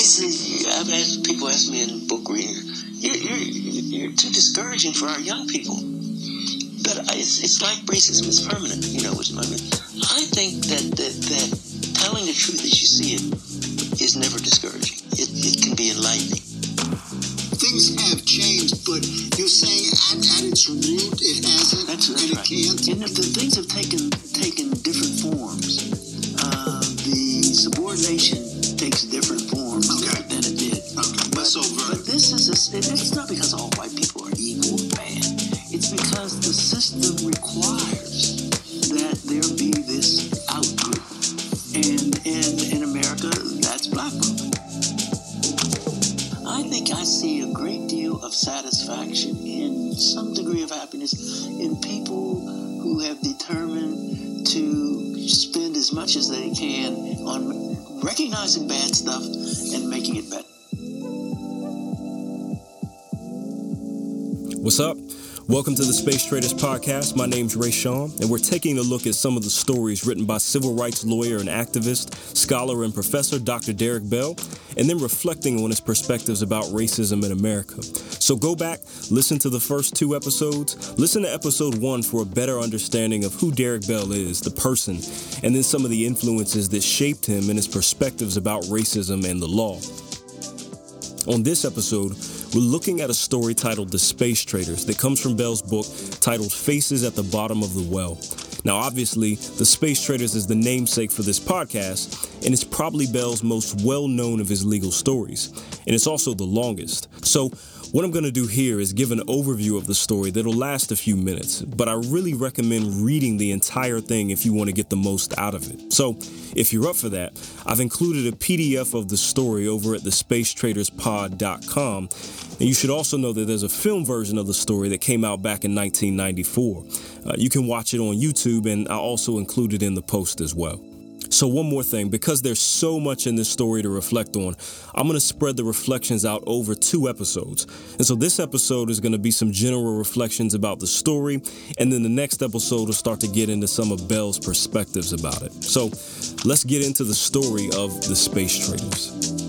Basically, I've had people ask me in book reading, you're, you're, you're too discouraging for our young people. But it's, it's like racism is permanent, you know, which I mean. I think that, that, that telling the truth as you see it is never discouraging. It, it can be enlightening. Things have changed, but you're saying at, at its root it hasn't, That's, that's and right. it can't. And if the things have taken taken different forms. This is a, it- it's not because all white people are or bad. It's because the system requires that there be this outgroup, and and in America, that's black folk. I think I see a great deal of satisfaction and some degree of happiness in people who have determined to spend as much as they can on recognizing bad stuff What's up? Welcome to the Space Traders Podcast. My name's Ray Sean, and we're taking a look at some of the stories written by civil rights lawyer and activist, scholar, and professor Dr. Derek Bell, and then reflecting on his perspectives about racism in America. So go back, listen to the first two episodes, listen to episode one for a better understanding of who Derek Bell is, the person, and then some of the influences that shaped him and his perspectives about racism and the law. On this episode, we're looking at a story titled The Space Traders that comes from Bell's book titled Faces at the Bottom of the Well. Now, obviously, The Space Traders is the namesake for this podcast, and it's probably Bell's most well known of his legal stories, and it's also the longest. So, what I'm going to do here is give an overview of the story that'll last a few minutes, but I really recommend reading the entire thing if you want to get the most out of it. So, if you're up for that, I've included a PDF of the story over at thespacetraderspod.com, and you should also know that there's a film version of the story that came out back in 1994. Uh, you can watch it on YouTube, and I also include it in the post as well. So, one more thing, because there's so much in this story to reflect on, I'm going to spread the reflections out over two episodes. And so, this episode is going to be some general reflections about the story, and then the next episode will start to get into some of Bell's perspectives about it. So, let's get into the story of the Space Traders.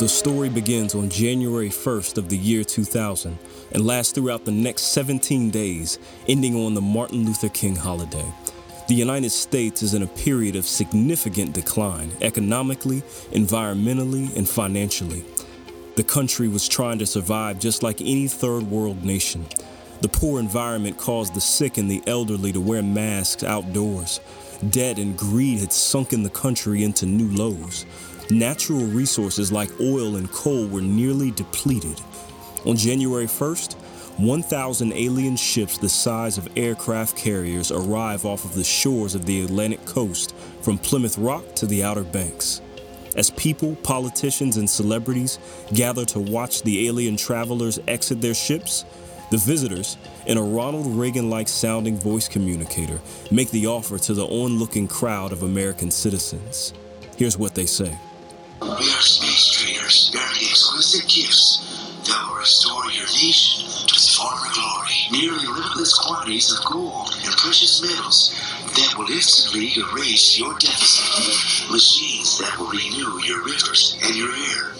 The story begins on January 1st of the year 2000 and lasts throughout the next 17 days, ending on the Martin Luther King holiday. The United States is in a period of significant decline economically, environmentally, and financially. The country was trying to survive just like any third world nation. The poor environment caused the sick and the elderly to wear masks outdoors. Debt and greed had sunken the country into new lows. Natural resources like oil and coal were nearly depleted. On January 1st, 1,000 alien ships the size of aircraft carriers arrive off of the shores of the Atlantic coast from Plymouth Rock to the Outer Banks. As people, politicians, and celebrities gather to watch the alien travelers exit their ships, the visitors, in a Ronald Reagan like sounding voice communicator, make the offer to the onlooking crowd of American citizens. Here's what they say. We are space traders, bearing exquisite gifts that will restore your nation to its former glory. Nearly limitless quantities of gold and precious metals that will instantly erase your deficit. Machines that will renew your rivers and your air.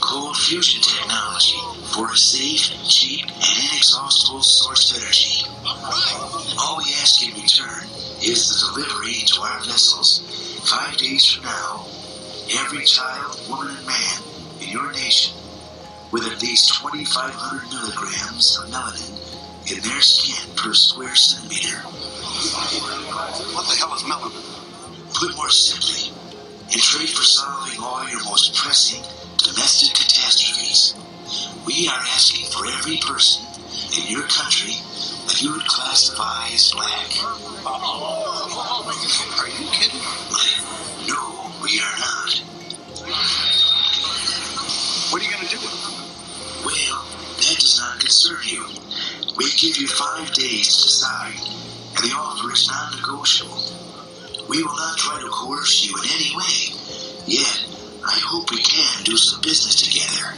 Cold fusion technology for a safe, cheap, and inexhaustible source of energy. All we ask in return is the delivery to our vessels five days from now every child, woman, and man in your nation with at least 2,500 milligrams of melanin in their skin per square centimeter. What the hell is melanin? Put more simply, in trade for solving all your most pressing domestic catastrophes, we are asking for every person in your country that you would classify as black. Are you kidding? No, we are not. What are you going to do? Well, that does not concern you. We give you five days to decide, and the offer is non-negotiable. We will not try to coerce you in any way. Yet, I hope we can do some business together.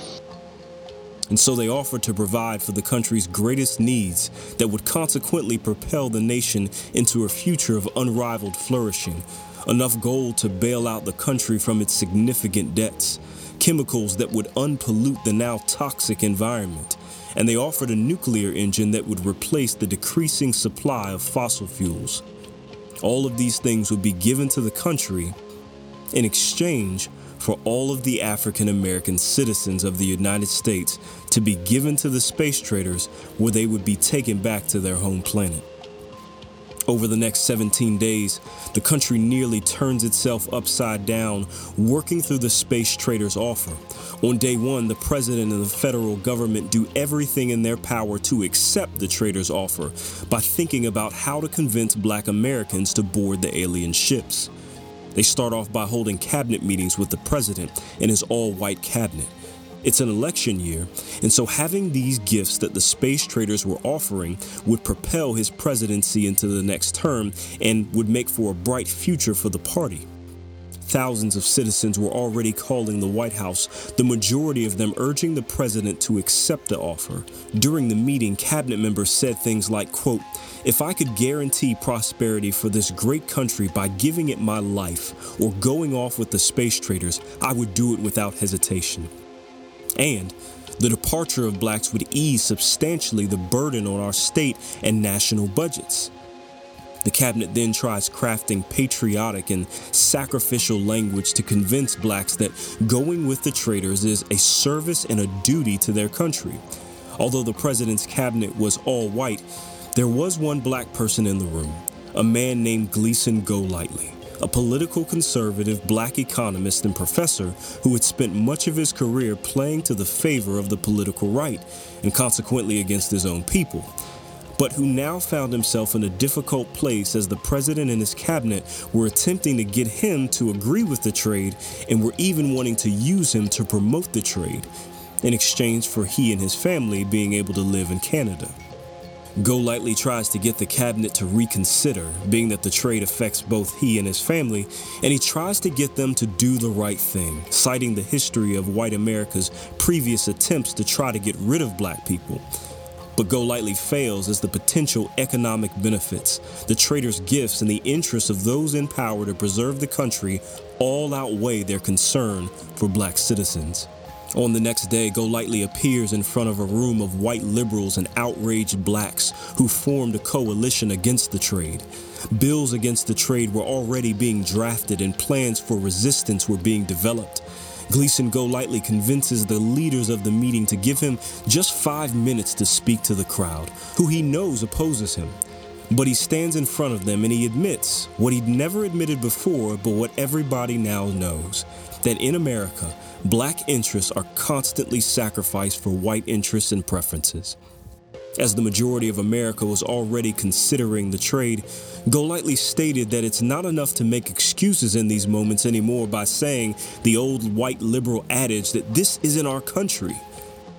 and so they offered to provide for the country's greatest needs that would consequently propel the nation into a future of unrivaled flourishing, enough gold to bail out the country from its significant debts, chemicals that would unpollute the now toxic environment, and they offered a nuclear engine that would replace the decreasing supply of fossil fuels. All of these things would be given to the country in exchange for all of the African American citizens of the United States to be given to the space traders where they would be taken back to their home planet. Over the next 17 days, the country nearly turns itself upside down, working through the space traders' offer. On day one, the president and the federal government do everything in their power to accept the traders' offer by thinking about how to convince black Americans to board the alien ships. They start off by holding cabinet meetings with the president and his all white cabinet. It's an election year, and so having these gifts that the space traders were offering would propel his presidency into the next term and would make for a bright future for the party. Thousands of citizens were already calling the White House, the majority of them urging the president to accept the offer. During the meeting, cabinet members said things like, quote, if I could guarantee prosperity for this great country by giving it my life or going off with the space traders, I would do it without hesitation. And the departure of blacks would ease substantially the burden on our state and national budgets. The cabinet then tries crafting patriotic and sacrificial language to convince blacks that going with the traders is a service and a duty to their country. Although the president's cabinet was all white, there was one black person in the room, a man named Gleason Golightly a political conservative black economist and professor who had spent much of his career playing to the favor of the political right and consequently against his own people but who now found himself in a difficult place as the president and his cabinet were attempting to get him to agree with the trade and were even wanting to use him to promote the trade in exchange for he and his family being able to live in Canada. Golightly tries to get the cabinet to reconsider, being that the trade affects both he and his family, and he tries to get them to do the right thing, citing the history of white America's previous attempts to try to get rid of black people. But Golightly fails as the potential economic benefits, the trader's gifts, and the interests of those in power to preserve the country all outweigh their concern for black citizens. On the next day, Golightly appears in front of a room of white liberals and outraged blacks who formed a coalition against the trade. Bills against the trade were already being drafted and plans for resistance were being developed. Gleason Golightly convinces the leaders of the meeting to give him just five minutes to speak to the crowd, who he knows opposes him. But he stands in front of them and he admits what he'd never admitted before, but what everybody now knows that in America, black interests are constantly sacrificed for white interests and preferences. As the majority of America was already considering the trade, Golightly stated that it's not enough to make excuses in these moments anymore by saying the old white liberal adage that this isn't our country.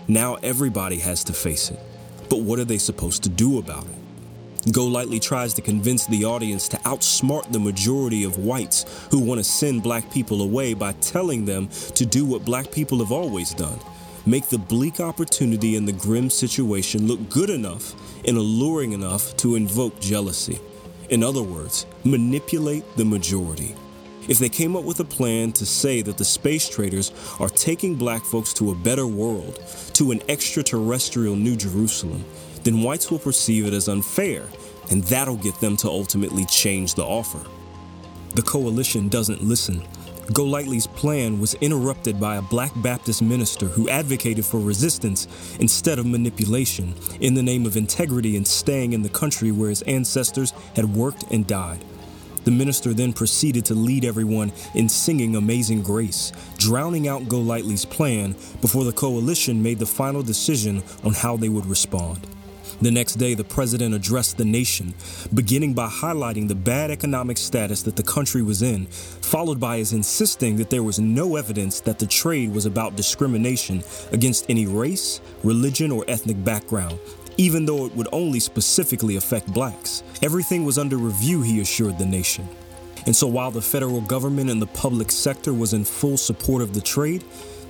Now everybody has to face it. But what are they supposed to do about it? Golightly tries to convince the audience to outsmart the majority of whites who want to send black people away by telling them to do what black people have always done make the bleak opportunity and the grim situation look good enough and alluring enough to invoke jealousy. In other words, manipulate the majority. If they came up with a plan to say that the space traders are taking black folks to a better world, to an extraterrestrial New Jerusalem, then whites will perceive it as unfair, and that'll get them to ultimately change the offer. The coalition doesn't listen. Golightly's plan was interrupted by a black Baptist minister who advocated for resistance instead of manipulation in the name of integrity and staying in the country where his ancestors had worked and died. The minister then proceeded to lead everyone in singing Amazing Grace, drowning out Golightly's plan before the coalition made the final decision on how they would respond. The next day, the president addressed the nation, beginning by highlighting the bad economic status that the country was in, followed by his insisting that there was no evidence that the trade was about discrimination against any race, religion, or ethnic background, even though it would only specifically affect blacks. Everything was under review, he assured the nation. And so while the federal government and the public sector was in full support of the trade,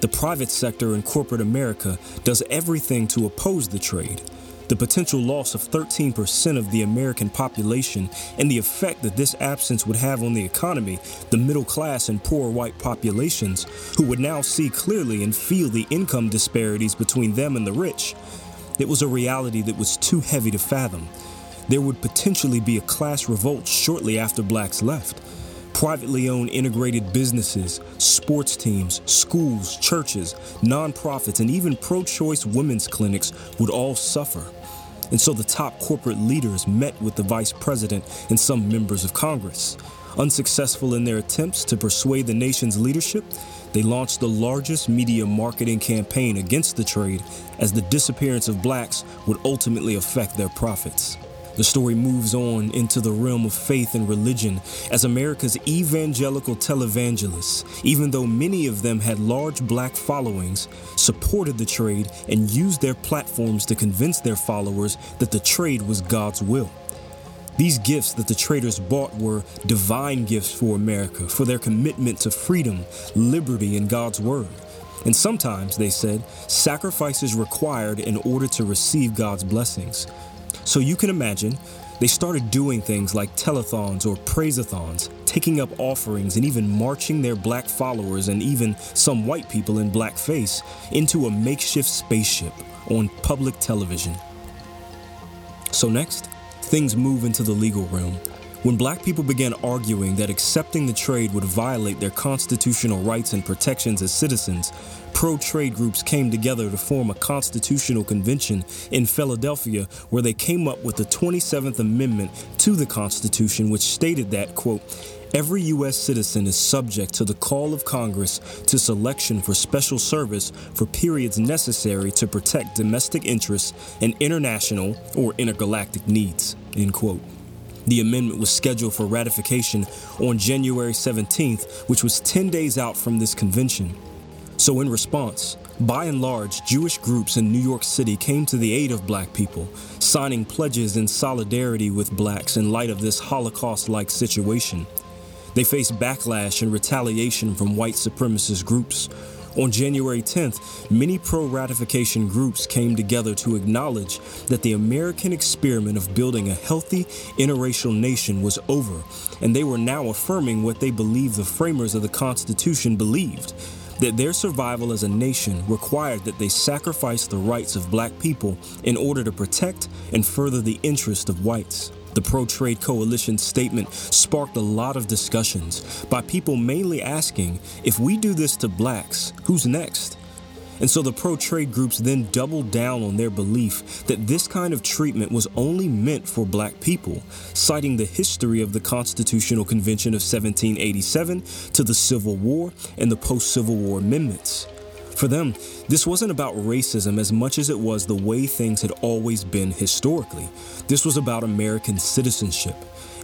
The private sector in corporate America does everything to oppose the trade. The potential loss of 13% of the American population and the effect that this absence would have on the economy, the middle class and poor white populations, who would now see clearly and feel the income disparities between them and the rich. It was a reality that was too heavy to fathom. There would potentially be a class revolt shortly after blacks left. Privately owned integrated businesses, sports teams, schools, churches, nonprofits, and even pro choice women's clinics would all suffer. And so the top corporate leaders met with the vice president and some members of Congress. Unsuccessful in their attempts to persuade the nation's leadership, they launched the largest media marketing campaign against the trade as the disappearance of blacks would ultimately affect their profits. The story moves on into the realm of faith and religion as America's evangelical televangelists, even though many of them had large black followings, supported the trade and used their platforms to convince their followers that the trade was God's will. These gifts that the traders bought were divine gifts for America, for their commitment to freedom, liberty, and God's Word. And sometimes, they said, sacrifices required in order to receive God's blessings. So you can imagine, they started doing things like telethons or praiseathons, taking up offerings and even marching their black followers and even some white people in blackface into a makeshift spaceship on public television. So, next, things move into the legal realm. When black people began arguing that accepting the trade would violate their constitutional rights and protections as citizens, pro trade groups came together to form a constitutional convention in Philadelphia where they came up with the 27th Amendment to the Constitution, which stated that, quote, Every U.S. citizen is subject to the call of Congress to selection for special service for periods necessary to protect domestic interests and international or intergalactic needs. End quote. The amendment was scheduled for ratification on January 17th, which was 10 days out from this convention. So, in response, by and large, Jewish groups in New York City came to the aid of black people, signing pledges in solidarity with blacks in light of this Holocaust like situation. They faced backlash and retaliation from white supremacist groups. On January 10th, many pro ratification groups came together to acknowledge that the American experiment of building a healthy interracial nation was over, and they were now affirming what they believed the framers of the Constitution believed that their survival as a nation required that they sacrifice the rights of black people in order to protect and further the interests of whites. The Pro Trade Coalition statement sparked a lot of discussions by people mainly asking if we do this to blacks, who's next? And so the pro trade groups then doubled down on their belief that this kind of treatment was only meant for black people, citing the history of the Constitutional Convention of 1787 to the Civil War and the post Civil War amendments. For them, this wasn't about racism as much as it was the way things had always been historically. This was about American citizenship.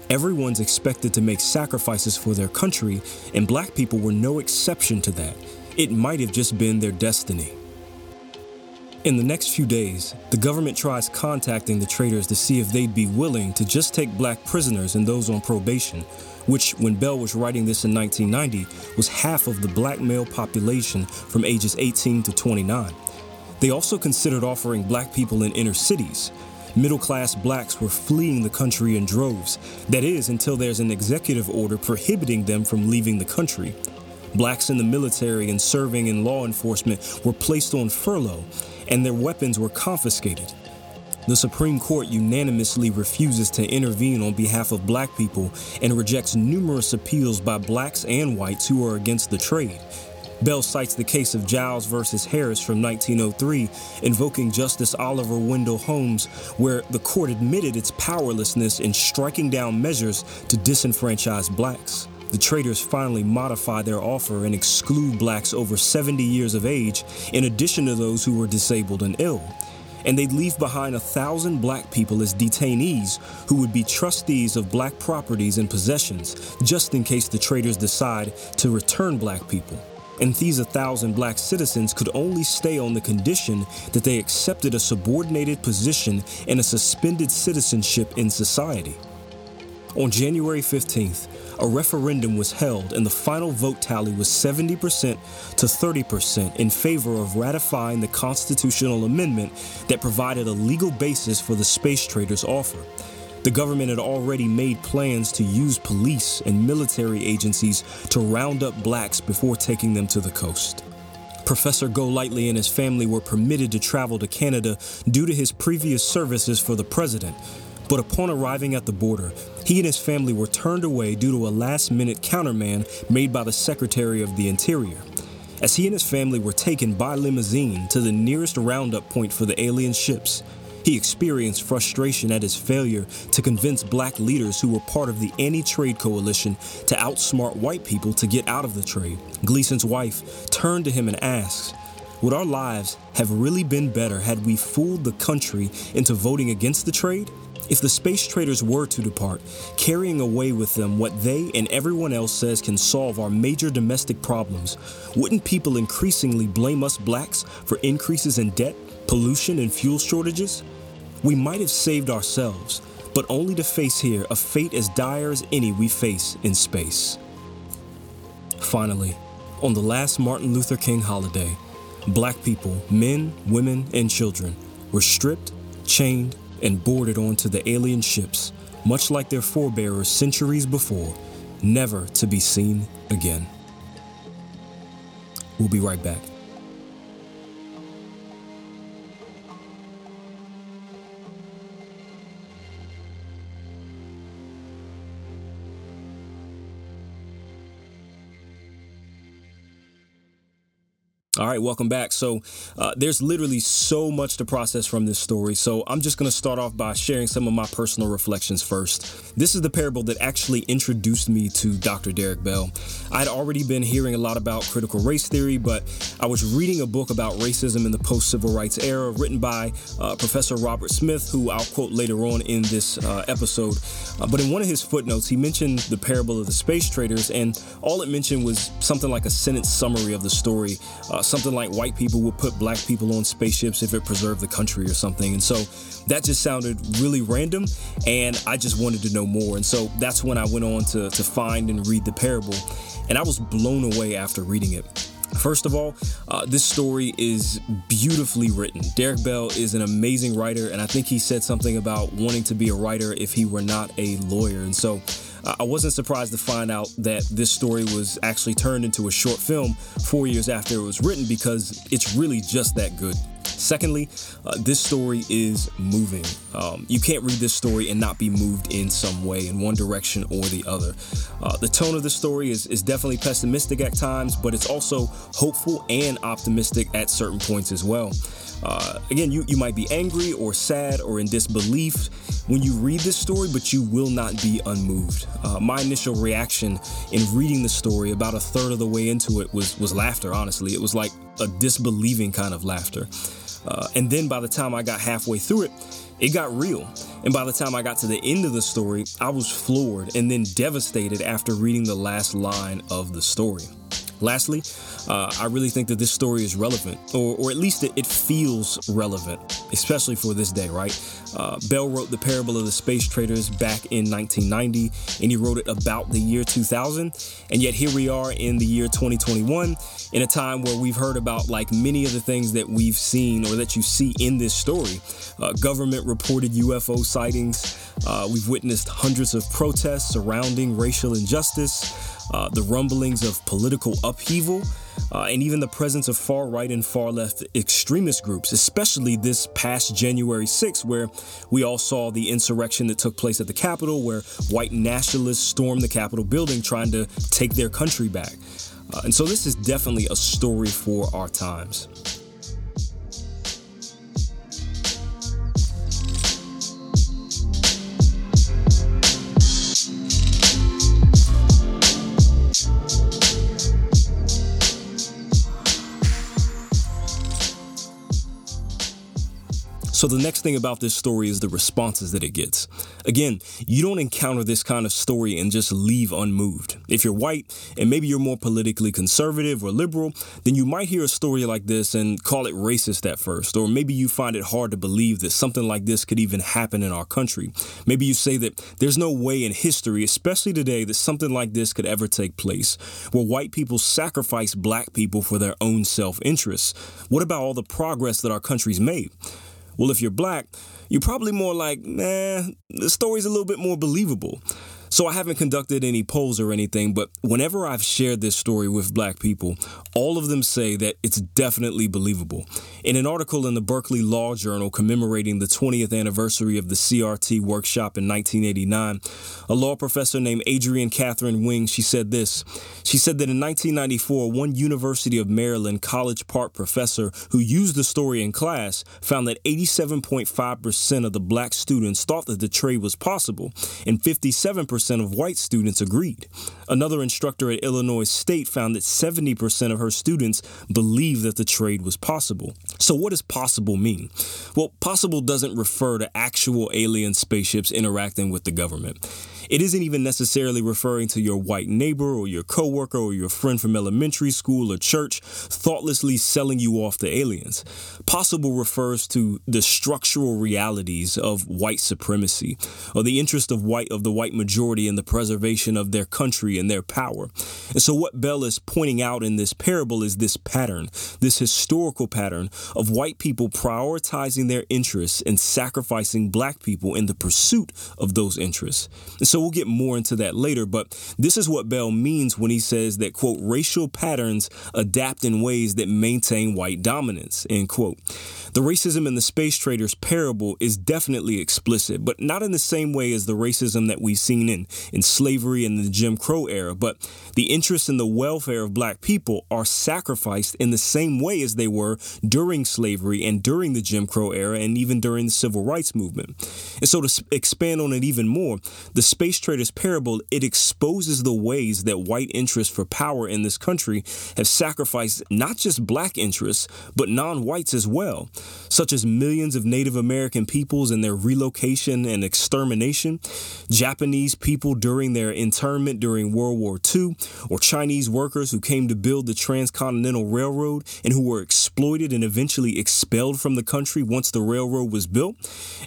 Everyone's expected to make sacrifices for their country, and black people were no exception to that. It might have just been their destiny. In the next few days, the government tries contacting the traders to see if they'd be willing to just take black prisoners and those on probation, which, when Bell was writing this in 1990, was half of the black male population from ages 18 to 29. They also considered offering black people in inner cities. Middle class blacks were fleeing the country in droves, that is, until there's an executive order prohibiting them from leaving the country. Blacks in the military and serving in law enforcement were placed on furlough, and their weapons were confiscated. The Supreme Court unanimously refuses to intervene on behalf of black people and rejects numerous appeals by blacks and whites who are against the trade. Bell cites the case of Giles versus Harris from 1903, invoking Justice Oliver Wendell Holmes, where the court admitted its powerlessness in striking down measures to disenfranchise blacks. The traders finally modify their offer and exclude blacks over 70 years of age, in addition to those who were disabled and ill. And they'd leave behind a thousand black people as detainees who would be trustees of black properties and possessions, just in case the traders decide to return black people. And these a thousand black citizens could only stay on the condition that they accepted a subordinated position and a suspended citizenship in society. On January 15th, a referendum was held and the final vote tally was 70% to 30% in favor of ratifying the constitutional amendment that provided a legal basis for the space traders' offer. The government had already made plans to use police and military agencies to round up blacks before taking them to the coast. Professor Golightly and his family were permitted to travel to Canada due to his previous services for the president. But upon arriving at the border, he and his family were turned away due to a last minute countermand made by the Secretary of the Interior. As he and his family were taken by limousine to the nearest roundup point for the alien ships, he experienced frustration at his failure to convince black leaders who were part of the anti trade coalition to outsmart white people to get out of the trade. Gleason's wife turned to him and asked, Would our lives have really been better had we fooled the country into voting against the trade? If the space traders were to depart, carrying away with them what they and everyone else says can solve our major domestic problems, wouldn't people increasingly blame us blacks for increases in debt, pollution, and fuel shortages? We might have saved ourselves, but only to face here a fate as dire as any we face in space. Finally, on the last Martin Luther King holiday, black people, men, women, and children, were stripped, chained, and boarded onto the alien ships, much like their forebears centuries before, never to be seen again. We'll be right back. All right, welcome back. So, uh, there's literally so much to process from this story. So, I'm just going to start off by sharing some of my personal reflections first. This is the parable that actually introduced me to Dr. Derek Bell. I'd already been hearing a lot about critical race theory, but I was reading a book about racism in the post civil rights era written by uh, Professor Robert Smith, who I'll quote later on in this uh, episode. Uh, but in one of his footnotes, he mentioned the parable of the space traders, and all it mentioned was something like a sentence summary of the story uh, something like white people would put black people on spaceships if it preserved the country or something. And so that just sounded really random, and I just wanted to know more. And so that's when I went on to, to find and read the parable, and I was blown away after reading it. First of all, uh, this story is beautifully written. Derek Bell is an amazing writer, and I think he said something about wanting to be a writer if he were not a lawyer. And so I wasn't surprised to find out that this story was actually turned into a short film four years after it was written because it's really just that good. Secondly, uh, this story is moving. Um, you can't read this story and not be moved in some way, in one direction or the other. Uh, the tone of the story is, is definitely pessimistic at times, but it's also hopeful and optimistic at certain points as well. Uh, again, you, you might be angry or sad or in disbelief when you read this story, but you will not be unmoved. Uh, my initial reaction in reading the story, about a third of the way into it, was was laughter. Honestly, it was like a disbelieving kind of laughter. Uh, and then by the time I got halfway through it, it got real. And by the time I got to the end of the story, I was floored and then devastated after reading the last line of the story. Lastly, uh, I really think that this story is relevant, or, or at least it, it feels relevant, especially for this day, right? Uh, Bell wrote The Parable of the Space Traders back in 1990, and he wrote it about the year 2000. And yet here we are in the year 2021, in a time where we've heard about like many of the things that we've seen or that you see in this story. Uh, government reported UFO sightings. Uh, we've witnessed hundreds of protests surrounding racial injustice uh, the rumblings of political upheaval, uh, and even the presence of far right and far left extremist groups, especially this past January 6th, where we all saw the insurrection that took place at the Capitol, where white nationalists stormed the Capitol building trying to take their country back. Uh, and so this is definitely a story for our times. So, the next thing about this story is the responses that it gets. Again, you don't encounter this kind of story and just leave unmoved. If you're white and maybe you're more politically conservative or liberal, then you might hear a story like this and call it racist at first. Or maybe you find it hard to believe that something like this could even happen in our country. Maybe you say that there's no way in history, especially today, that something like this could ever take place, where white people sacrifice black people for their own self interests. What about all the progress that our country's made? Well, if you're black, you're probably more like, nah, the story's a little bit more believable. So I haven't conducted any polls or anything, but whenever I've shared this story with black people, all of them say that it's definitely believable. In an article in the Berkeley Law Journal commemorating the 20th anniversary of the CRT workshop in 1989, a law professor named Adrien Katherine Wing, she said this. She said that in 1994, one University of Maryland College Park professor who used the story in class found that 87.5% of the black students thought that the trade was possible, and 57% percent of white students agreed. Another instructor at Illinois State found that 70% of her students believed that the trade was possible. So, what does possible mean? Well, possible doesn't refer to actual alien spaceships interacting with the government. It isn't even necessarily referring to your white neighbor or your coworker or your friend from elementary school or church thoughtlessly selling you off to aliens. Possible refers to the structural realities of white supremacy or the interest of white of the white majority in the preservation of their country and their power. And so what Bell is pointing out in this parable is this pattern, this historical pattern of white people prioritizing their interests and sacrificing black people in the pursuit of those interests. And so we'll get more into that later, but this is what Bell means when he says that, quote, racial patterns adapt in ways that maintain white dominance, end quote. The racism in the space traders parable is definitely explicit, but not in the same way as the racism that we've seen in, in slavery and the Jim Crow era. But the interests in the welfare of black people are sacrificed in the same way as they were during slavery and during the Jim Crow era and even during the civil rights movement. And so to expand on it even more, the space traders parable, it exposes the ways that white interests for power in this country have sacrificed not just black interests, but non-whites as well such as millions of Native American peoples and their relocation and extermination, Japanese people during their internment during World War II, or Chinese workers who came to build the Transcontinental Railroad and who were exploited and eventually expelled from the country once the railroad was built,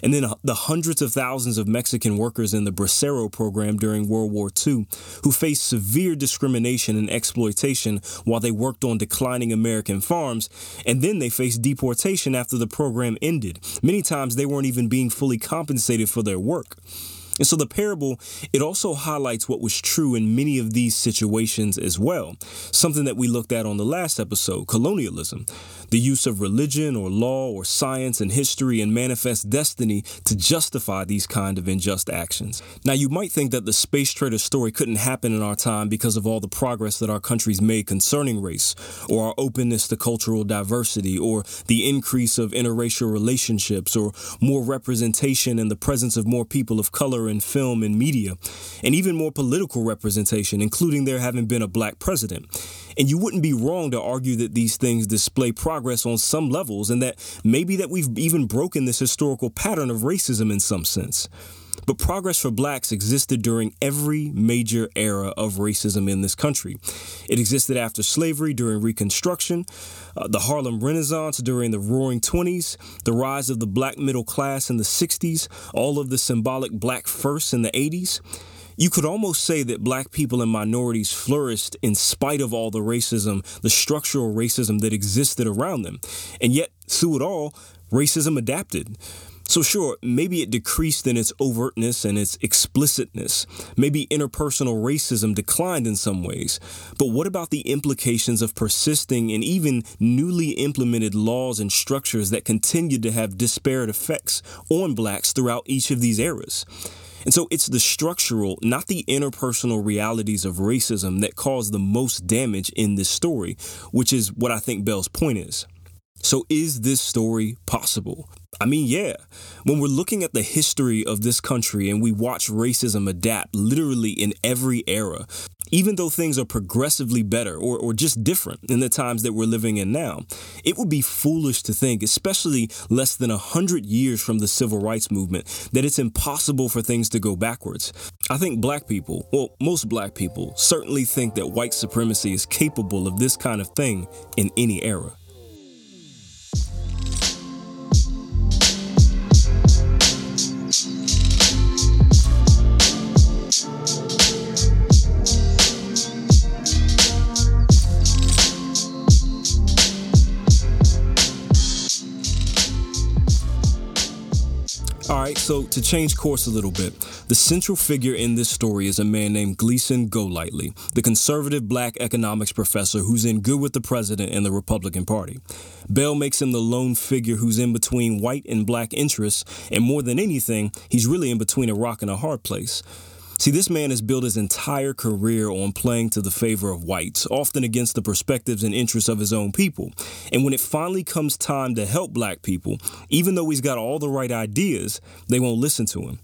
and then uh, the hundreds of thousands of Mexican workers in the Bracero program during World War II who faced severe discrimination and exploitation while they worked on declining American farms, and then they faced deportation after the program ended. Many times they weren't even being fully compensated for their work. And so the parable, it also highlights what was true in many of these situations as well. Something that we looked at on the last episode, colonialism. The use of religion or law or science and history and manifest destiny to justify these kind of unjust actions. Now you might think that the space trader story couldn't happen in our time because of all the progress that our country's made concerning race, or our openness to cultural diversity, or the increase of interracial relationships, or more representation and the presence of more people of color in film and media, and even more political representation, including there having been a black president. And you wouldn't be wrong to argue that these things display progress on some levels and that maybe that we've even broken this historical pattern of racism in some sense. But progress for blacks existed during every major era of racism in this country. It existed after slavery during Reconstruction, uh, the Harlem Renaissance during the Roaring Twenties, the rise of the black middle class in the 60s, all of the symbolic black firsts in the 80s. You could almost say that black people and minorities flourished in spite of all the racism, the structural racism that existed around them. And yet, through it all, racism adapted. So, sure, maybe it decreased in its overtness and its explicitness. Maybe interpersonal racism declined in some ways. But what about the implications of persisting and even newly implemented laws and structures that continued to have disparate effects on blacks throughout each of these eras? And so it's the structural, not the interpersonal realities of racism that cause the most damage in this story, which is what I think Bell's point is. So, is this story possible? I mean, yeah. When we're looking at the history of this country and we watch racism adapt literally in every era, even though things are progressively better or, or just different in the times that we're living in now, it would be foolish to think, especially less than a hundred years from the civil rights movement, that it's impossible for things to go backwards. I think black people, well, most black people, certainly think that white supremacy is capable of this kind of thing in any era. All right, so to change course a little bit, the central figure in this story is a man named Gleason Golightly, the conservative black economics professor who's in good with the president and the Republican Party. Bell makes him the lone figure who's in between white and black interests, and more than anything, he's really in between a rock and a hard place. See, this man has built his entire career on playing to the favor of whites, often against the perspectives and interests of his own people. And when it finally comes time to help black people, even though he's got all the right ideas, they won't listen to him.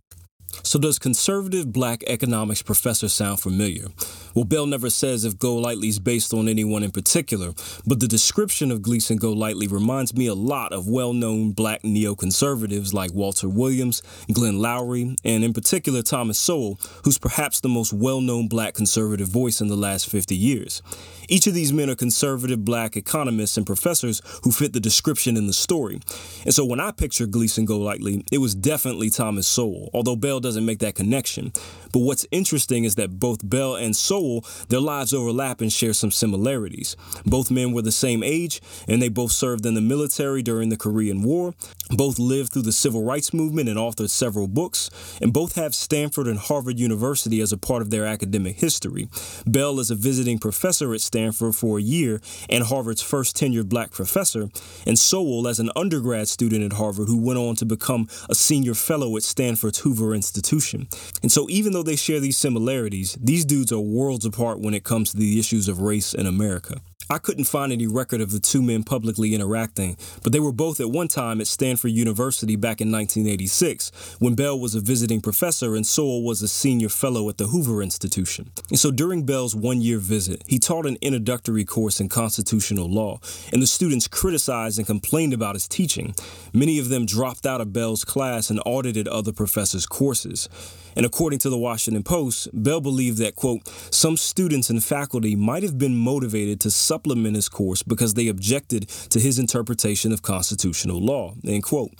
So, does conservative black economics professor sound familiar? Well, Bell never says if Golightly is based on anyone in particular, but the description of Gleason Golightly reminds me a lot of well known black neoconservatives like Walter Williams, Glenn Loury, and in particular Thomas Sowell, who's perhaps the most well known black conservative voice in the last 50 years. Each of these men are conservative black economists and professors who fit the description in the story. And so when I picture Gleason Golightly, it was definitely Thomas Sowell, although Bell doesn't make that connection. But what's interesting is that both Bell and Sowell, their lives overlap and share some similarities. Both men were the same age, and they both served in the military during the Korean War. Both lived through the civil rights movement and authored several books, and both have Stanford and Harvard University as a part of their academic history. Bell is a visiting professor at Stanford for a year and Harvard's first tenured black professor, and Sowell as an undergrad student at Harvard who went on to become a senior fellow at Stanford's Hoover Institution. And so, even though they share these similarities, these dudes are worlds apart when it comes to the issues of race in America. I couldn't find any record of the two men publicly interacting, but they were both at one time at Stanford University back in 1986, when Bell was a visiting professor and Sowell was a senior fellow at the Hoover Institution. And so during Bell's one year visit, he taught an introductory course in constitutional law, and the students criticized and complained about his teaching. Many of them dropped out of Bell's class and audited other professors' courses. And according to the Washington Post, Bell believed that, quote, some students and faculty might have been motivated to supplement his course because they objected to his interpretation of constitutional law, end quote.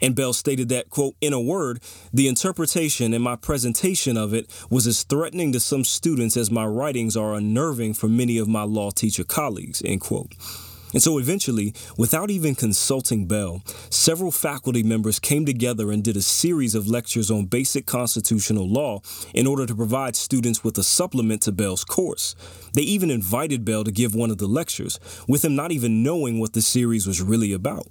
And Bell stated that, quote, in a word, the interpretation and my presentation of it was as threatening to some students as my writings are unnerving for many of my law teacher colleagues, end quote. And so eventually, without even consulting Bell, several faculty members came together and did a series of lectures on basic constitutional law in order to provide students with a supplement to Bell's course. They even invited Bell to give one of the lectures, with him not even knowing what the series was really about.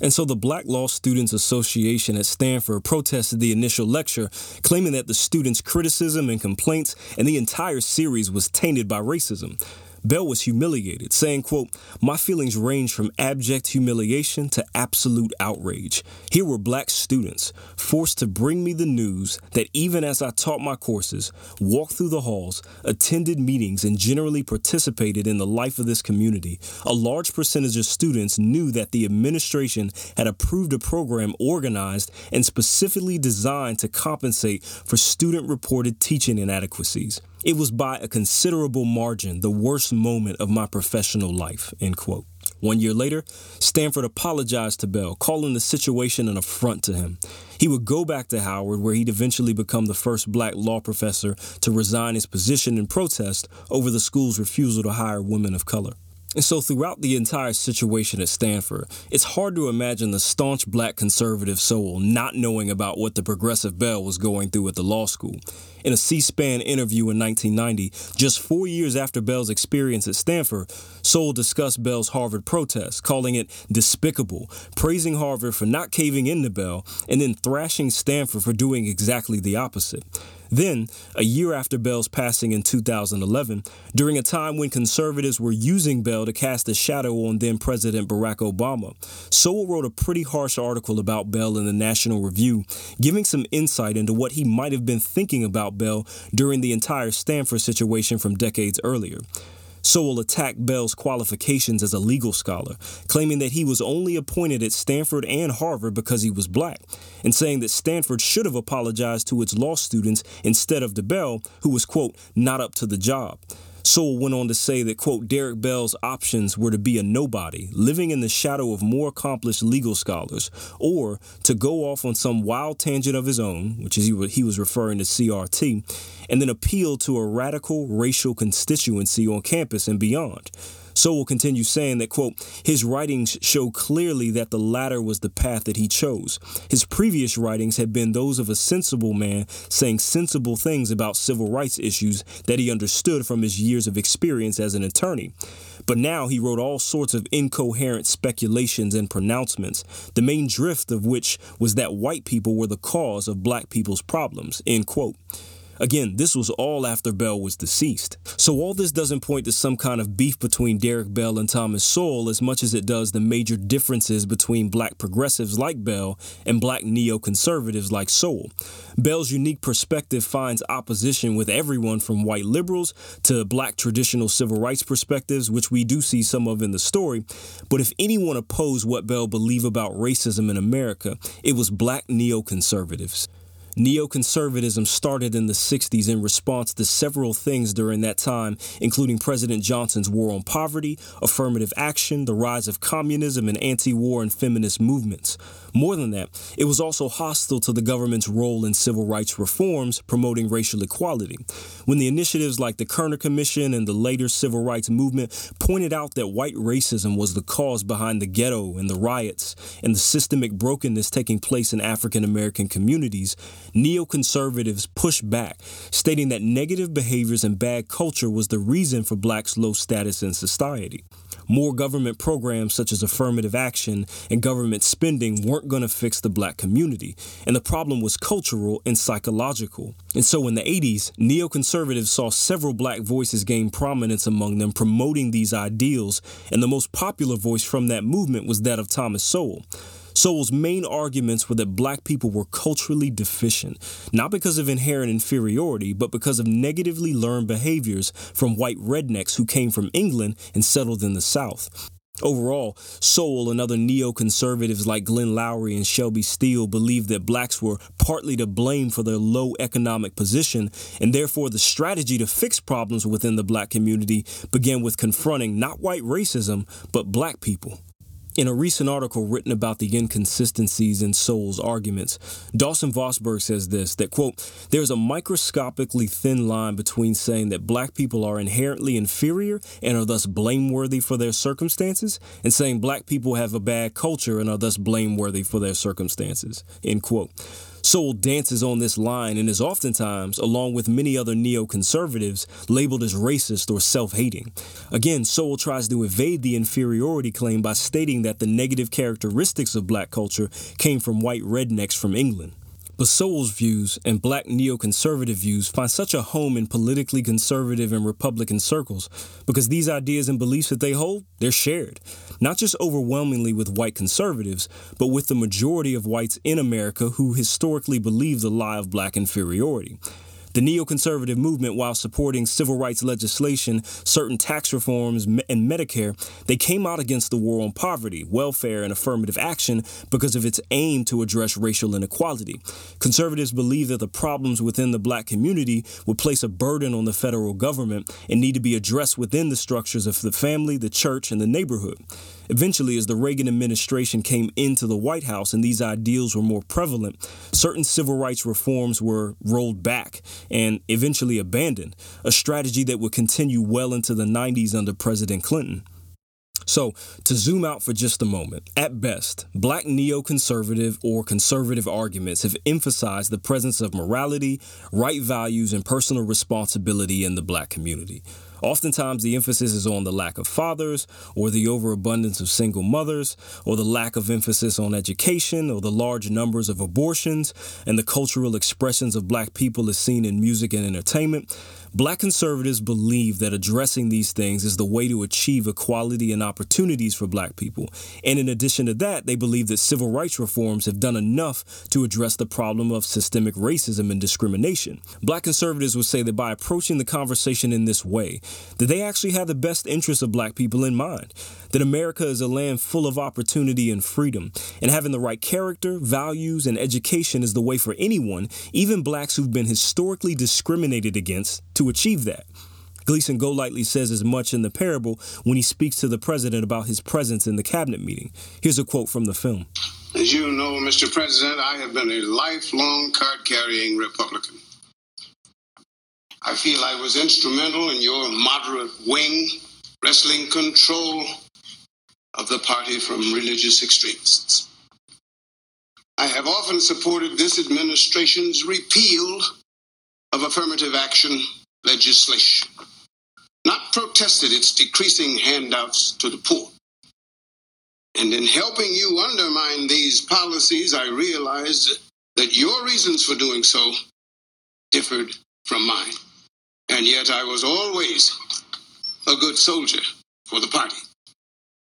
And so the Black Law Students Association at Stanford protested the initial lecture, claiming that the students' criticism and complaints and the entire series was tainted by racism. Bell was humiliated, saying, quote, My feelings range from abject humiliation to absolute outrage. Here were black students forced to bring me the news that even as I taught my courses, walked through the halls, attended meetings, and generally participated in the life of this community, a large percentage of students knew that the administration had approved a program organized and specifically designed to compensate for student reported teaching inadequacies. It was by a considerable margin the worst moment of my professional life, end quote. One year later, Stanford apologized to Bell, calling the situation an affront to him. He would go back to Harvard, where he'd eventually become the first black law professor to resign his position in protest over the school's refusal to hire women of color. And so, throughout the entire situation at Stanford, it's hard to imagine the staunch black conservative Sowell not knowing about what the progressive Bell was going through at the law school. In a C SPAN interview in 1990, just four years after Bell's experience at Stanford, Sowell discussed Bell's Harvard protest, calling it despicable, praising Harvard for not caving in to Bell, and then thrashing Stanford for doing exactly the opposite. Then, a year after Bell's passing in 2011, during a time when conservatives were using Bell to cast a shadow on then President Barack Obama, Sowell wrote a pretty harsh article about Bell in the National Review, giving some insight into what he might have been thinking about Bell during the entire Stanford situation from decades earlier. Sowell attacked Bell's qualifications as a legal scholar, claiming that he was only appointed at Stanford and Harvard because he was black, and saying that Stanford should have apologized to its law students instead of to Bell, who was, quote, not up to the job. Sowell went on to say that, quote, Derek Bell's options were to be a nobody, living in the shadow of more accomplished legal scholars, or to go off on some wild tangent of his own, which is he was referring to CRT, and then appeal to a radical racial constituency on campus and beyond. Sowell continue saying that, quote, his writings show clearly that the latter was the path that he chose. His previous writings had been those of a sensible man saying sensible things about civil rights issues that he understood from his years of experience as an attorney. But now he wrote all sorts of incoherent speculations and pronouncements, the main drift of which was that white people were the cause of black people's problems, end quote. Again, this was all after Bell was deceased. So all this doesn't point to some kind of beef between Derrick Bell and Thomas Sowell as much as it does the major differences between black progressives like Bell and black neoconservatives like Sowell. Bell's unique perspective finds opposition with everyone from white liberals to black traditional civil rights perspectives, which we do see some of in the story. But if anyone opposed what Bell believed about racism in America, it was black neoconservatives. Neoconservatism started in the 60s in response to several things during that time, including President Johnson's war on poverty, affirmative action, the rise of communism, and anti war and feminist movements. More than that, it was also hostile to the government's role in civil rights reforms promoting racial equality. When the initiatives like the Kerner Commission and the later civil rights movement pointed out that white racism was the cause behind the ghetto and the riots and the systemic brokenness taking place in African American communities, neoconservatives pushed back, stating that negative behaviors and bad culture was the reason for blacks' low status in society. More government programs such as affirmative action and government spending weren't going to fix the black community, and the problem was cultural and psychological. And so in the 80s, neoconservatives saw several black voices gain prominence among them promoting these ideals, and the most popular voice from that movement was that of Thomas Sowell. Sowell's main arguments were that black people were culturally deficient, not because of inherent inferiority, but because of negatively learned behaviors from white rednecks who came from England and settled in the South. Overall, Sowell and other neoconservatives like Glenn Loury and Shelby Steele believed that blacks were partly to blame for their low economic position, and therefore the strategy to fix problems within the black community began with confronting not white racism, but black people. In a recent article written about the inconsistencies in Sowell's arguments, Dawson Vosburgh says this that, quote, there's a microscopically thin line between saying that black people are inherently inferior and are thus blameworthy for their circumstances and saying black people have a bad culture and are thus blameworthy for their circumstances, end quote. Sowell dances on this line and is oftentimes, along with many other neoconservatives, labeled as racist or self hating. Again, Sowell tries to evade the inferiority claim by stating that the negative characteristics of black culture came from white rednecks from England. But Sowell's views and black neoconservative views find such a home in politically conservative and Republican circles because these ideas and beliefs that they hold, they're shared, not just overwhelmingly with white conservatives, but with the majority of whites in America who historically believe the lie of black inferiority. The neoconservative movement, while supporting civil rights legislation, certain tax reforms, and Medicare, they came out against the war on poverty, welfare, and affirmative action because of its aim to address racial inequality. Conservatives believe that the problems within the black community would place a burden on the federal government and need to be addressed within the structures of the family, the church, and the neighborhood. Eventually, as the Reagan administration came into the White House and these ideals were more prevalent, certain civil rights reforms were rolled back and eventually abandoned, a strategy that would continue well into the 90s under President Clinton. So, to zoom out for just a moment, at best, black neoconservative or conservative arguments have emphasized the presence of morality, right values, and personal responsibility in the black community. Oftentimes, the emphasis is on the lack of fathers, or the overabundance of single mothers, or the lack of emphasis on education, or the large numbers of abortions, and the cultural expressions of black people as seen in music and entertainment. Black conservatives believe that addressing these things is the way to achieve equality and opportunities for black people. And in addition to that, they believe that civil rights reforms have done enough to address the problem of systemic racism and discrimination. Black conservatives would say that by approaching the conversation in this way, that they actually have the best interests of black people in mind, that America is a land full of opportunity and freedom, and having the right character, values, and education is the way for anyone, even blacks who've been historically discriminated against, to achieve that. Gleason Golightly says as much in the parable when he speaks to the president about his presence in the cabinet meeting. Here's a quote from the film. As you know, Mr. President, I have been a lifelong card carrying Republican. I feel I was instrumental in your moderate wing wrestling control of the party from religious extremists. I have often supported this administration's repeal of affirmative action legislation, not protested its decreasing handouts to the poor. And in helping you undermine these policies, I realized that your reasons for doing so differed from mine. And yet I was always a good soldier for the party.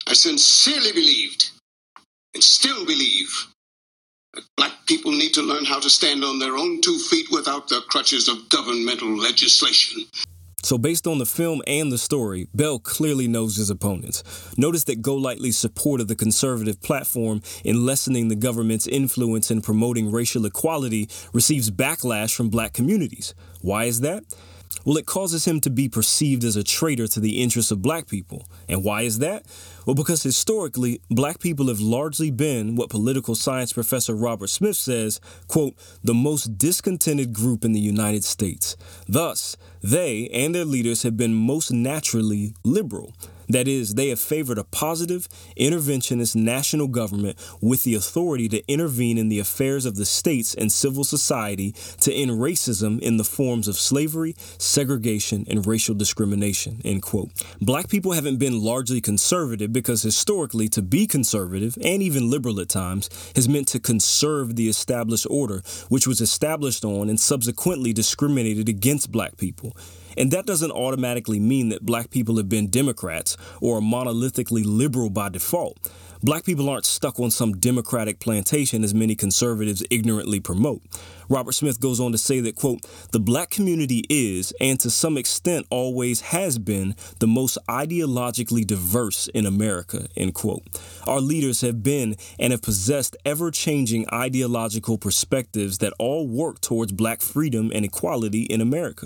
I sincerely believed and still believe that black people need to learn how to stand on their own two feet without the crutches of governmental legislation. So, based on the film and the story, Bell clearly knows his opponents. Notice that Golightly's support of the conservative platform in lessening the government's influence in promoting racial equality receives backlash from black communities. Why is that? Well, it causes him to be perceived as a traitor to the interests of black people. And why is that? Well, because historically, black people have largely been what political science professor Robert Smith says, quote, the most discontented group in the United States. Thus, they and their leaders have been most naturally liberal. That is, they have favored a positive, interventionist national government with the authority to intervene in the affairs of the states and civil society to end racism in the forms of slavery, segregation, and racial discrimination. End quote. Black people haven't been largely conservative because historically, to be conservative, and even liberal at times, has meant to conserve the established order, which was established on and subsequently discriminated against black people. And that doesn't automatically mean that black people have been Democrats or monolithically liberal by default. Black people aren't stuck on some Democratic plantation as many conservatives ignorantly promote. Robert Smith goes on to say that, quote, the black community is, and to some extent always has been, the most ideologically diverse in America, end quote. Our leaders have been and have possessed ever changing ideological perspectives that all work towards black freedom and equality in America.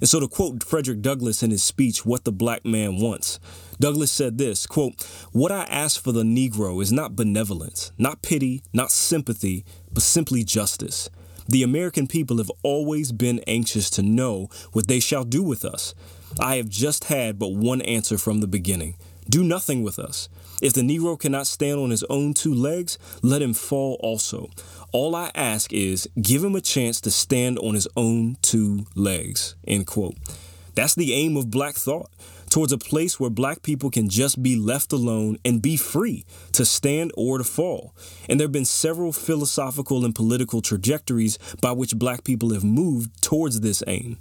And so to quote Frederick Douglass in his speech, What the Black Man Wants, Douglass said this, quote, What I ask for the Negro is not benevolence, not pity, not sympathy, but simply justice. The American people have always been anxious to know what they shall do with us. I have just had but one answer from the beginning do nothing with us. If the Negro cannot stand on his own two legs, let him fall also. All I ask is give him a chance to stand on his own two legs. End quote. That's the aim of Black Thought towards a place where black people can just be left alone and be free to stand or to fall. And there have been several philosophical and political trajectories by which black people have moved towards this aim.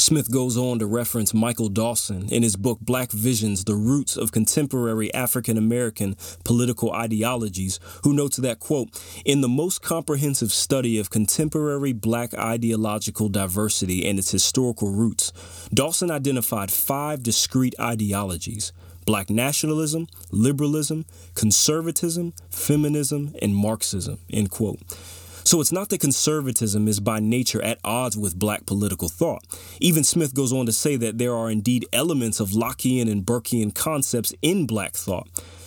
Smith goes on to reference Michael Dawson in his book Black Visions The Roots of Contemporary African American Political Ideologies, who notes that, quote, in the most comprehensive study of contemporary black ideological diversity and its historical roots, Dawson identified five discrete ideologies black nationalism, liberalism, conservatism, feminism, and Marxism, end quote. So it's not that conservatism is by nature at odds with black political thought. Even Smith goes on to say that there are indeed elements of Lockean and Burkean concepts in black thought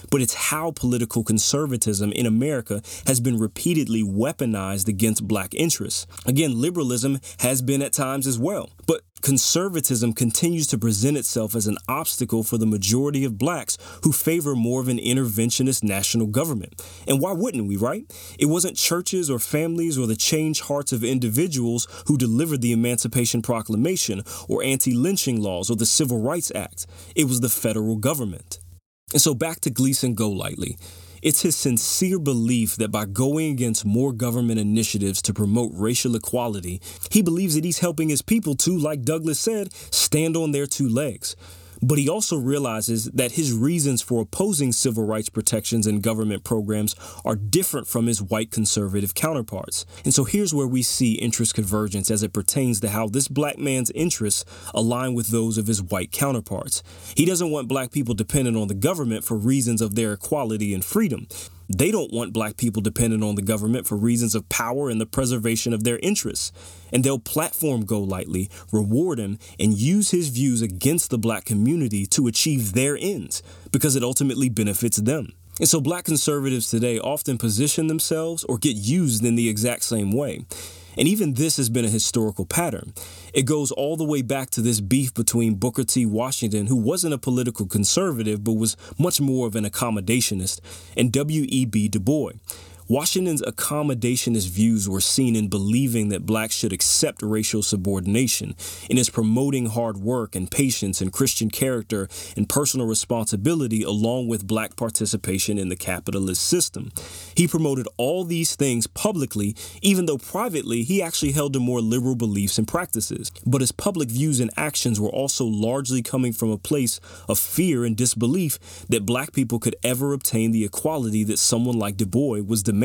but it's how political conservatism in America has been repeatedly weaponized against black interests. Again, liberalism has been at times as well. But conservatism continues to present itself as an obstacle for the majority of blacks who favor more of an interventionist national government. And why wouldn't we, right? It wasn't churches or families or the changed hearts of individuals who delivered the Emancipation Proclamation or anti lynching laws or the Civil Rights Act. It was the federal government. And so back to Gleason Golightly. It's his sincere belief that by going against more government initiatives to promote racial equality, he believes that he's helping his people to, like Douglass said, stand on their two legs. But he also realizes that his reasons for opposing civil rights protections and government programs are different from his white conservative counterparts. And so here's where we see interest convergence as it pertains to how this black man's interests align with those of his white counterparts. He doesn't want black people dependent on the government for reasons of their equality and freedom. They don't want black people dependent on the government for reasons of power and the preservation of their interests. And they'll platform Golightly, reward him, and use his views against the black community to achieve their ends because it ultimately benefits them. And so black conservatives today often position themselves or get used in the exact same way. And even this has been a historical pattern. It goes all the way back to this beef between Booker T. Washington, who wasn't a political conservative but was much more of an accommodationist, and W.E.B. Du Bois. Washington's accommodationist views were seen in believing that blacks should accept racial subordination, in his promoting hard work and patience and Christian character and personal responsibility along with black participation in the capitalist system. He promoted all these things publicly, even though privately he actually held to more liberal beliefs and practices. But his public views and actions were also largely coming from a place of fear and disbelief that black people could ever obtain the equality that someone like Du Bois was demanding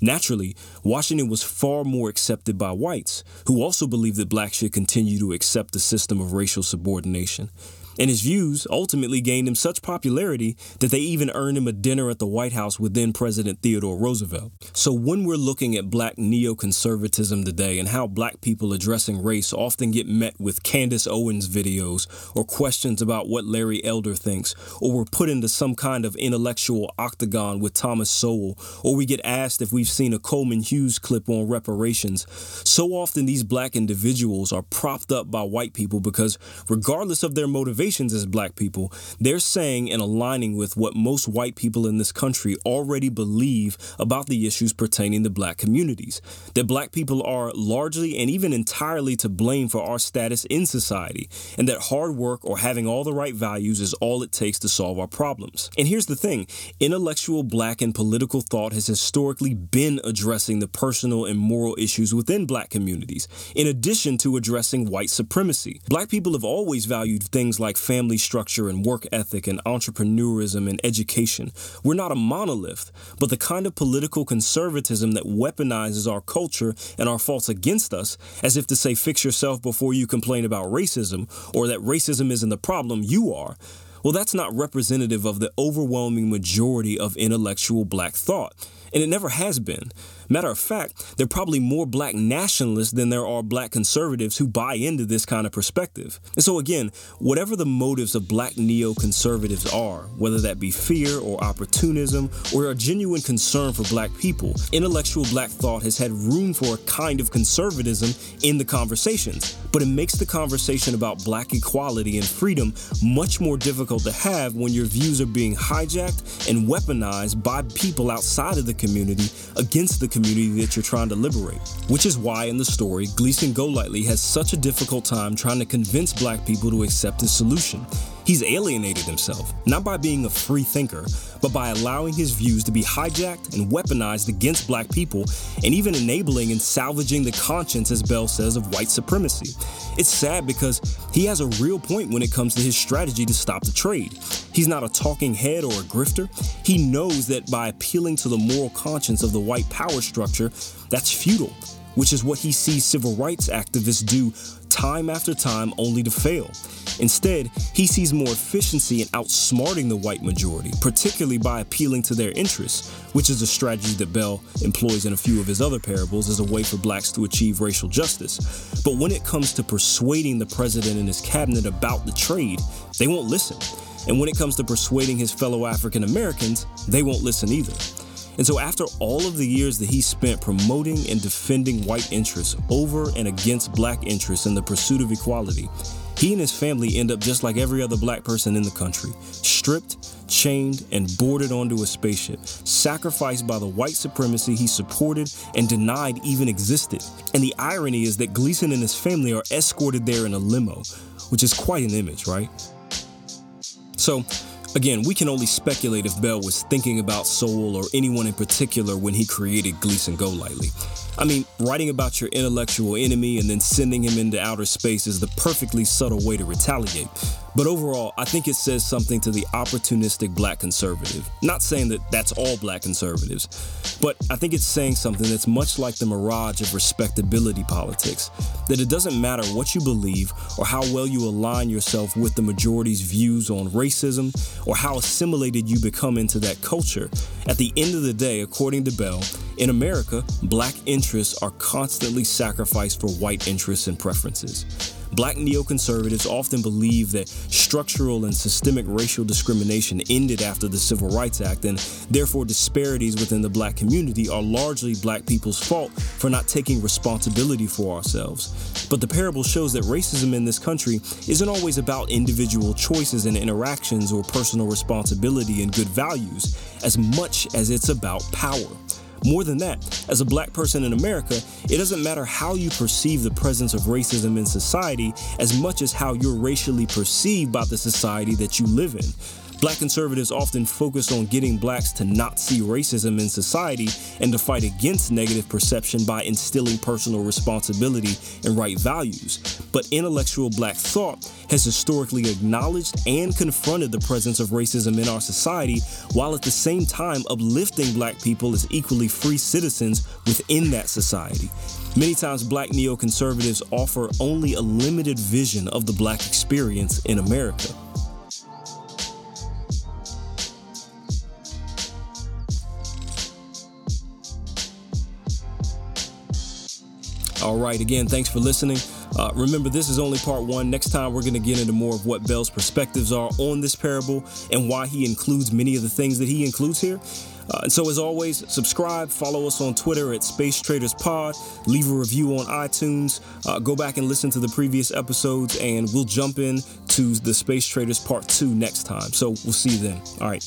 Naturally, Washington was far more accepted by whites, who also believed that blacks should continue to accept the system of racial subordination and his views ultimately gained him such popularity that they even earned him a dinner at the White House with then President Theodore Roosevelt. So when we're looking at black neoconservatism today and how black people addressing race often get met with Candace Owens videos or questions about what Larry Elder thinks, or we're put into some kind of intellectual octagon with Thomas Sowell, or we get asked if we've seen a Coleman Hughes clip on reparations, so often these black individuals are propped up by white people because regardless of their motivation, motivations as black people, they're saying and aligning with what most white people in this country already believe about the issues pertaining to black communities. That black people are largely and even entirely to blame for our status in society, and that hard work or having all the right values is all it takes to solve our problems. And here's the thing intellectual black and political thought has historically been addressing the personal and moral issues within black communities, in addition to addressing white supremacy. Black people have always valued things like like family structure and work ethic and entrepreneurism and education. We're not a monolith, but the kind of political conservatism that weaponizes our culture and our faults against us, as if to say, fix yourself before you complain about racism, or that racism isn't the problem, you are. Well, that's not representative of the overwhelming majority of intellectual black thought, and it never has been. Matter of fact, there are probably more black nationalists than there are black conservatives who buy into this kind of perspective. And so, again, whatever the motives of black neoconservatives are, whether that be fear or opportunism or a genuine concern for black people, intellectual black thought has had room for a kind of conservatism in the conversations. But it makes the conversation about black equality and freedom much more difficult to have when your views are being hijacked and weaponized by people outside of the community against the community that you're trying to liberate. Which is why in the story, Gleason Golightly has such a difficult time trying to convince black people to accept his solution. He's alienated himself, not by being a free thinker, but by allowing his views to be hijacked and weaponized against black people, and even enabling and salvaging the conscience, as Bell says, of white supremacy. It's sad because he has a real point when it comes to his strategy to stop the trade. He's not a talking head or a grifter. He knows that by appealing to the moral conscience of the white power structure, that's futile, which is what he sees civil rights activists do time after time only to fail. Instead, he sees more efficiency in outsmarting the white majority, particularly by appealing to their interests, which is a strategy that Bell employs in a few of his other parables as a way for blacks to achieve racial justice. But when it comes to persuading the president and his cabinet about the trade, they won't listen. And when it comes to persuading his fellow African Americans, they won't listen either. And so, after all of the years that he spent promoting and defending white interests over and against black interests in the pursuit of equality, he and his family end up just like every other black person in the country stripped, chained, and boarded onto a spaceship, sacrificed by the white supremacy he supported and denied even existed. And the irony is that Gleason and his family are escorted there in a limo, which is quite an image, right? So, Again, we can only speculate if Bell was thinking about Sowell or anyone in particular when he created Gleason Golightly. I mean, writing about your intellectual enemy and then sending him into outer space is the perfectly subtle way to retaliate. But overall, I think it says something to the opportunistic black conservative. Not saying that that's all black conservatives, but I think it's saying something that's much like the mirage of respectability politics. That it doesn't matter what you believe or how well you align yourself with the majority's views on racism or how assimilated you become into that culture. At the end of the day, according to Bell, in America, black interests are constantly sacrificed for white interests and preferences. Black neoconservatives often believe that structural and systemic racial discrimination ended after the Civil Rights Act, and therefore disparities within the black community are largely black people's fault for not taking responsibility for ourselves. But the parable shows that racism in this country isn't always about individual choices and interactions or personal responsibility and good values, as much as it's about power. More than that, as a black person in America, it doesn't matter how you perceive the presence of racism in society as much as how you're racially perceived by the society that you live in. Black conservatives often focus on getting blacks to not see racism in society and to fight against negative perception by instilling personal responsibility and right values. But intellectual black thought has historically acknowledged and confronted the presence of racism in our society while at the same time uplifting black people as equally free citizens within that society. Many times, black neoconservatives offer only a limited vision of the black experience in America. All right, again, thanks for listening. Uh, remember, this is only part one. Next time, we're going to get into more of what Bell's perspectives are on this parable and why he includes many of the things that he includes here. Uh, and so, as always, subscribe, follow us on Twitter at Space Traders Pod, leave a review on iTunes, uh, go back and listen to the previous episodes, and we'll jump in to the Space Traders Part 2 next time. So, we'll see you then. All right.